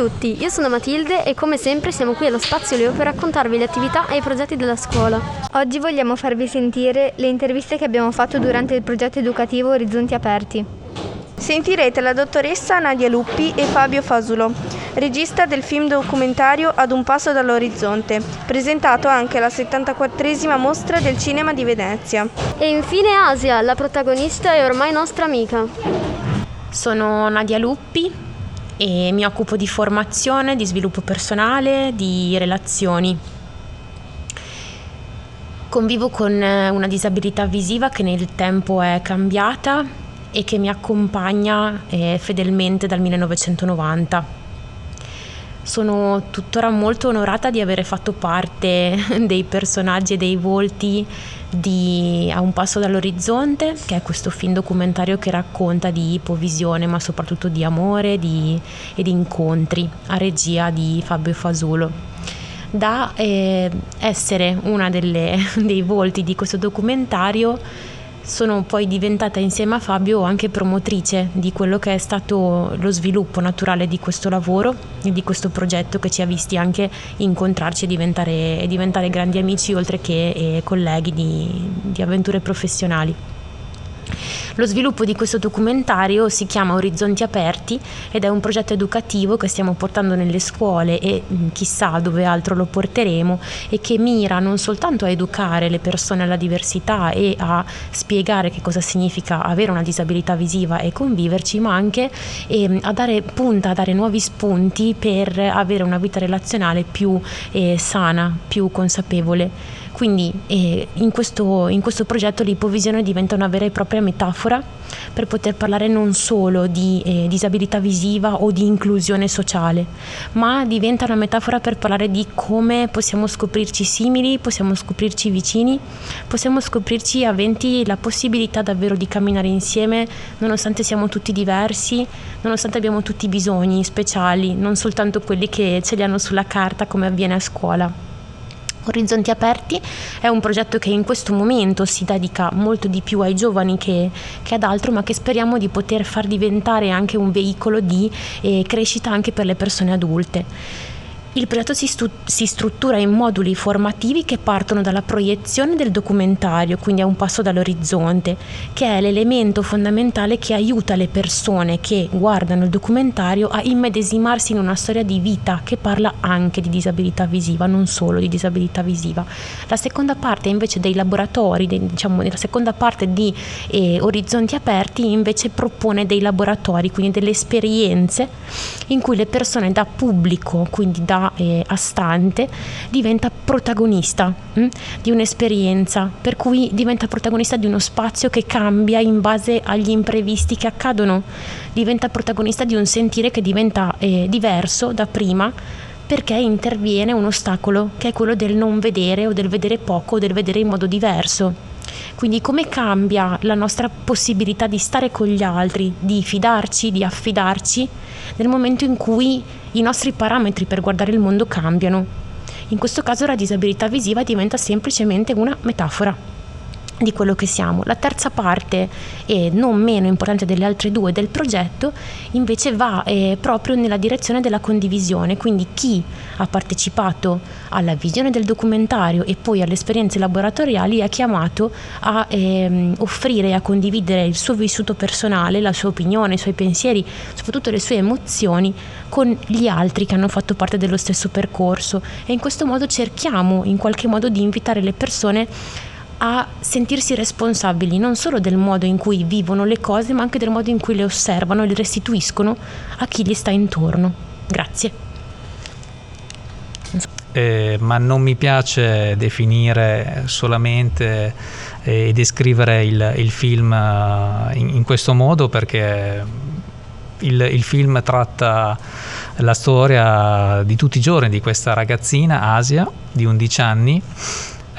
a tutti, io sono Matilde e come sempre siamo qui allo Spazio Leo per raccontarvi le attività e i progetti della scuola. Oggi vogliamo farvi sentire le interviste che abbiamo fatto durante il progetto educativo Orizzonti Aperti. Sentirete la dottoressa Nadia Luppi e Fabio Fasulo, regista del film documentario Ad un passo dall'orizzonte, presentato anche alla 74esima mostra del cinema di Venezia. E infine Asia, la protagonista è ormai nostra amica. Sono Nadia Luppi e mi occupo di formazione, di sviluppo personale, di relazioni. Convivo con una disabilità visiva che nel tempo è cambiata e che mi accompagna eh, fedelmente dal 1990. Sono tuttora molto onorata di avere fatto parte dei personaggi e dei volti di A un passo dall'orizzonte, che è questo film documentario che racconta di ipovisione, ma soprattutto di amore di, e di incontri, a regia di Fabio Fasulo. Da eh, essere una dei volti di questo documentario sono poi diventata insieme a Fabio anche promotrice di quello che è stato lo sviluppo naturale di questo lavoro e di questo progetto che ci ha visti anche incontrarci e diventare, e diventare grandi amici oltre che eh, colleghi di, di avventure professionali. Lo sviluppo di questo documentario si chiama Orizzonti Aperti ed è un progetto educativo che stiamo portando nelle scuole e mm, chissà dove altro lo porteremo e che mira non soltanto a educare le persone alla diversità e a spiegare che cosa significa avere una disabilità visiva e conviverci, ma anche eh, a dare punta, a dare nuovi spunti per avere una vita relazionale più eh, sana, più consapevole. Quindi eh, in, questo, in, questo, progetto l'ipovisione diventa una vera e propria metafora per poter parlare non solo di eh, disabilità visiva o di inclusione sociale, ma diventa una metafora per parlare di come possiamo scoprirci simili, possiamo scoprirci vicini, possiamo scoprirci aventi la possibilità davvero di camminare insieme nonostante siamo tutti diversi, nonostante abbiamo tutti bisogni speciali, non soltanto quelli che ce li hanno sulla carta come avviene a scuola. Orizzonti Aperti è un progetto che in questo momento si dedica molto di più ai giovani che, che ad altro, ma che speriamo di poter far diventare anche un veicolo di eh, crescita anche per le persone adulte. Il progetto si, stu- si, struttura in moduli formativi che partono dalla proiezione del documentario, quindi a un passo dall'orizzonte, che è l'elemento fondamentale che aiuta le persone che guardano il documentario a immedesimarsi in una storia di vita che parla anche di disabilità visiva, non solo di disabilità visiva. La seconda parte invece dei laboratori, dei, diciamo la seconda parte di eh, Orizzonti Aperti invece propone dei laboratori, quindi delle esperienze in cui le persone da pubblico, quindi da eh, a diventa protagonista mh, hm, di un'esperienza, per cui diventa protagonista di uno spazio che cambia in base agli imprevisti che accadono, diventa protagonista di un sentire che diventa eh, diverso da prima perché interviene un ostacolo che è quello del non vedere o del vedere poco o del vedere in modo diverso. Quindi come cambia la nostra possibilità di stare con gli altri, di fidarci, di affidarci nel momento in cui i nostri parametri per guardare il mondo cambiano. In questo caso la disabilità visiva diventa semplicemente una metafora di quello che siamo. La terza parte, e non meno importante delle altre due del progetto, invece va eh, proprio nella direzione della condivisione, quindi chi ha partecipato alla visione del documentario e poi alle esperienze laboratoriali è chiamato a ehm, offrire e a condividere il suo vissuto personale, la sua opinione, i suoi pensieri, soprattutto le sue emozioni con gli altri che hanno fatto parte dello stesso percorso e in questo modo cerchiamo in qualche modo di invitare le persone a sentirsi responsabili non solo del modo in cui vivono le cose, ma anche del modo in cui le osservano e le restituiscono a chi gli sta intorno. Grazie. Eh, ma non mi piace definire solamente eh, e descrivere il, il film uh, in, in, questo modo perché il, il, film tratta la storia di tutti i giorni di questa ragazzina, Asia, di 11 anni,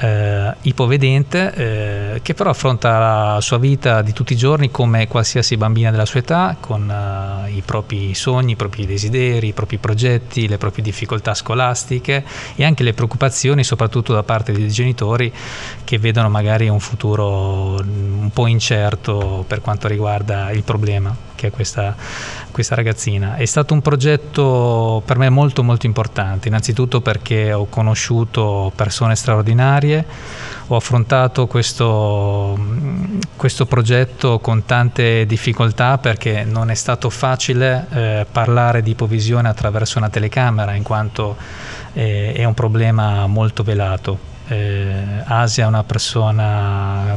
eh, ipovedente eh, che però affronta la sua vita di tutti i giorni come qualsiasi bambina della sua età con eh, i propri sogni, i propri desideri, i propri progetti, le proprie difficoltà scolastiche e anche le preoccupazioni soprattutto da parte dei genitori che vedono magari un futuro un po' incerto per quanto riguarda il problema che è questa questa ragazzina. È stato un progetto per me molto molto importante, innanzitutto perché ho conosciuto persone straordinarie, ho affrontato questo, questo progetto con tante difficoltà perché non è stato facile eh, parlare di ipovisione attraverso una telecamera in quanto eh, è un problema molto velato. Eh, Asia è una persona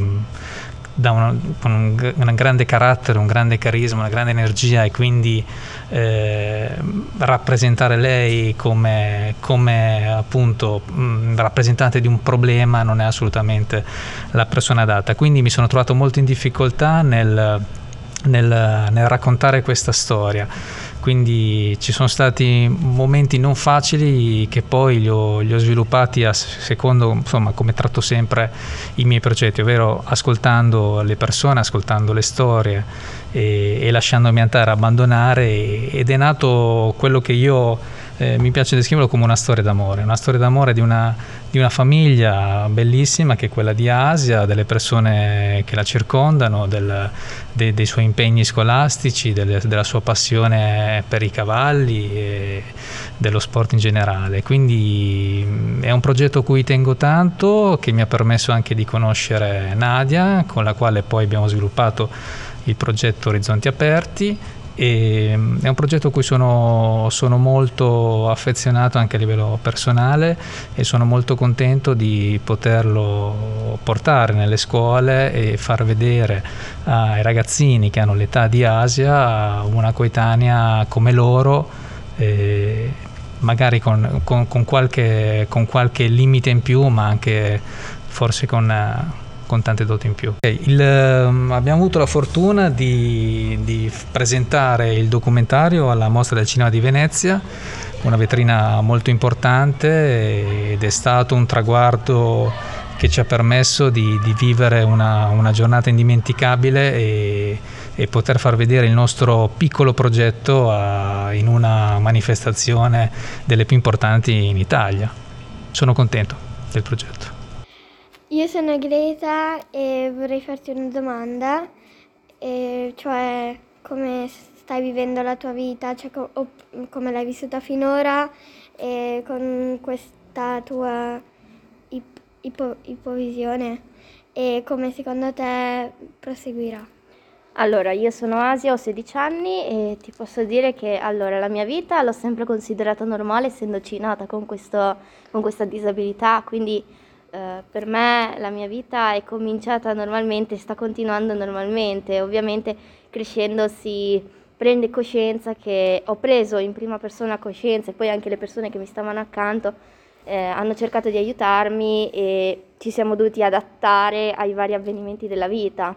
da una, con un, un, grande carattere, un grande carisma, una grande energia e quindi eh, rappresentare lei come, come appunto mh, mm, rappresentante di un problema non è assolutamente la persona adatta. Quindi mi sono trovato molto in difficoltà nel, nel, nel raccontare questa storia quindi ci sono stati momenti non facili che poi li ho, li ho sviluppati a secondo insomma, come tratto sempre i miei progetti, ovvero ascoltando le persone, ascoltando le storie e, e lasciandomi andare abbandonare ed è nato quello che io eh, mi piace descriverlo come una storia d'amore, una storia d'amore di una, di una, famiglia bellissima che è quella di Asia, delle persone che la circondano, del, de, dei suoi impegni scolastici, delle, della sua passione per i cavalli e dello sport in generale. Quindi mm, è un progetto a cui tengo tanto, che mi ha permesso anche di conoscere Nadia, con la quale poi abbiamo sviluppato il progetto Orizzonti Aperti e mm, è un progetto a cui sono, sono, molto affezionato anche a livello personale e sono molto contento di poterlo portare nelle scuole e far vedere ai ragazzini che hanno l'età di Asia una coetanea come loro eh, magari con, con, con, qualche, con qualche limite in più ma anche forse con con tante doti in più. Il, ehm, abbiamo avuto la fortuna di, di, presentare il documentario alla Mostra del Cinema di Venezia, una vetrina molto importante ed è stato un traguardo che ci ha permesso di, di vivere una, una, giornata indimenticabile e, e, poter far vedere il nostro piccolo progetto a, in una manifestazione delle più importanti in Italia. Sono contento del progetto. Io sono Greta e vorrei farti una domanda, e cioè come stai vivendo la tua vita, cioè co- come l'hai vissuta finora e con questa tua ip- ipo- ipovisione e come secondo te proseguirà. Allora, io sono Asia, ho 16 anni e ti posso dire che allora, la mia vita l'ho sempre considerata normale essendoci nata con, questo, con questa disabilità, quindi eh, per me la mia vita è cominciata normalmente, sta continuando normalmente, ovviamente crescendo si prende coscienza che ho preso in prima persona coscienza e poi anche le persone che mi stavano accanto eh, hanno cercato di aiutarmi e ci siamo dovuti adattare ai vari avvenimenti della vita.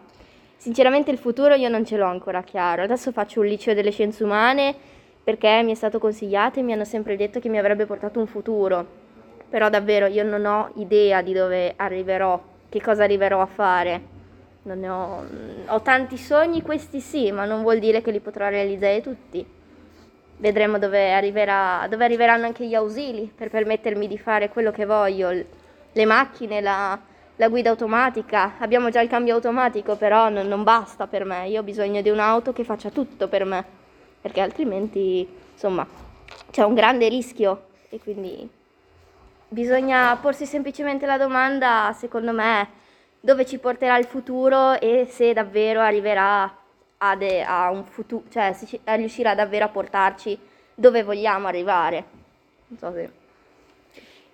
Sinceramente il futuro io non ce l'ho ancora chiaro, adesso faccio un liceo delle scienze umane perché mi è stato consigliato e mi hanno sempre detto che mi avrebbe portato un futuro però davvero io non ho idea di dove arriverò, che cosa arriverò a fare. Ho, ho, tanti sogni, questi sì, ma non vuol dire che li potrò realizzare tutti. Vedremo dove, arriverà, dove arriveranno anche gli ausili per permettermi di fare quello che voglio, le macchine, la, la guida automatica. Abbiamo già il cambio automatico, però non, non basta per me. Io ho bisogno di un'auto che faccia tutto per me, perché altrimenti, insomma, c'è un grande rischio e quindi Bisogna porsi semplicemente la domanda, secondo me, dove ci porterà il futuro e se davvero arriverà a, de- a un futuro, cioè se riuscirà davvero a portarci dove vogliamo arrivare. Non so se...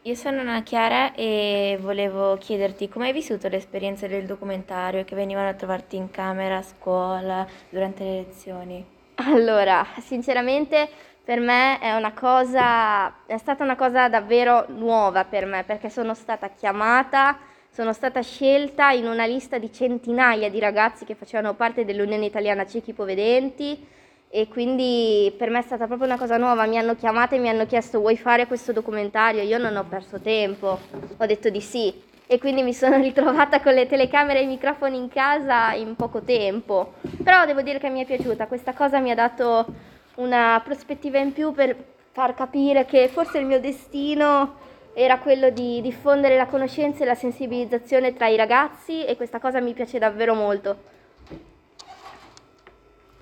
Io sono Anna Chiara e volevo chiederti come hai vissuto l'esperienza del documentario che venivano a trovarti in camera, a scuola, durante le lezioni? Allora, sinceramente per me è una cosa, è stata una cosa davvero nuova per me perché sono stata chiamata, sono stata scelta in una lista di centinaia di ragazzi che facevano parte dell'Unione Italiana Ciechi Povedenti e quindi per me è stata proprio una cosa nuova, mi hanno chiamata e mi hanno chiesto vuoi fare questo documentario, io non ho perso tempo, ho detto di sì. E quindi mi sono ritrovata con le telecamere e i microfoni in casa in poco tempo, però devo dire che mi è piaciuta, questa cosa mi ha dato una prospettiva in più per far capire che forse il mio destino era quello di diffondere la conoscenza e la sensibilizzazione tra i ragazzi e questa cosa mi piace davvero molto.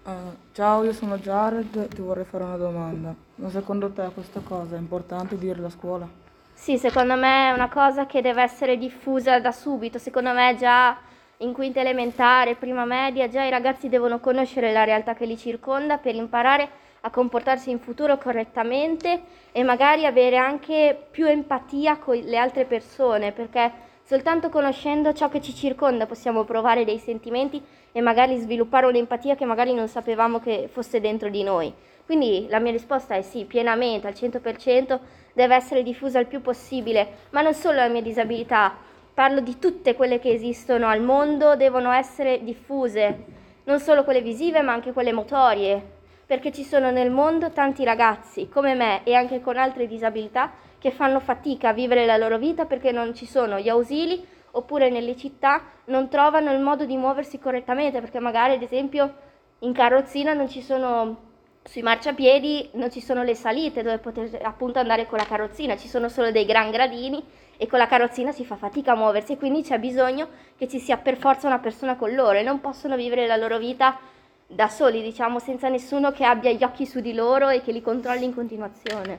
Uh, ciao, io sono Jared, ti vorrei fare una domanda. Ma secondo te questa cosa è importante dirla a scuola? Sì, secondo me è una cosa che deve essere diffusa da subito. Secondo me già in quinta elementare, prima media, già i ragazzi devono conoscere la realtà che li circonda per imparare a comportarsi in futuro correttamente e magari avere anche più empatia con le altre persone, perché soltanto conoscendo ciò che ci circonda possiamo provare dei sentimenti e magari sviluppare un'empatia che magari non sapevamo che fosse dentro di noi. Quindi la mia risposta è sì, pienamente, al 100%, deve essere diffusa il più possibile, ma non solo la mia disabilità, parlo di tutte quelle che esistono al mondo, devono essere diffuse, non solo quelle visive ma anche quelle motorie, perché ci sono nel mondo tanti ragazzi come me e anche con altre disabilità che fanno fatica a vivere la loro vita perché non ci sono gli ausili oppure nelle città non trovano il modo di muoversi correttamente perché magari ad esempio in carrozzina non ci sono sui marciapiedi non ci sono le salite dove poter appunto andare con la carrozzina, ci sono solo dei gran gradini e con la carrozzina si fa fatica a muoversi e quindi c'è bisogno che ci sia per forza una persona con loro e non possono vivere la loro vita da soli, diciamo, senza nessuno che abbia gli occhi su di loro e che li controlli in continuazione.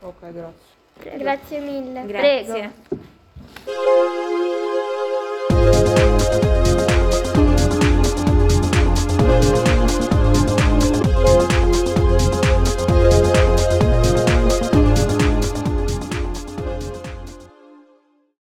Ok, grazie. Grazie mille. Prego.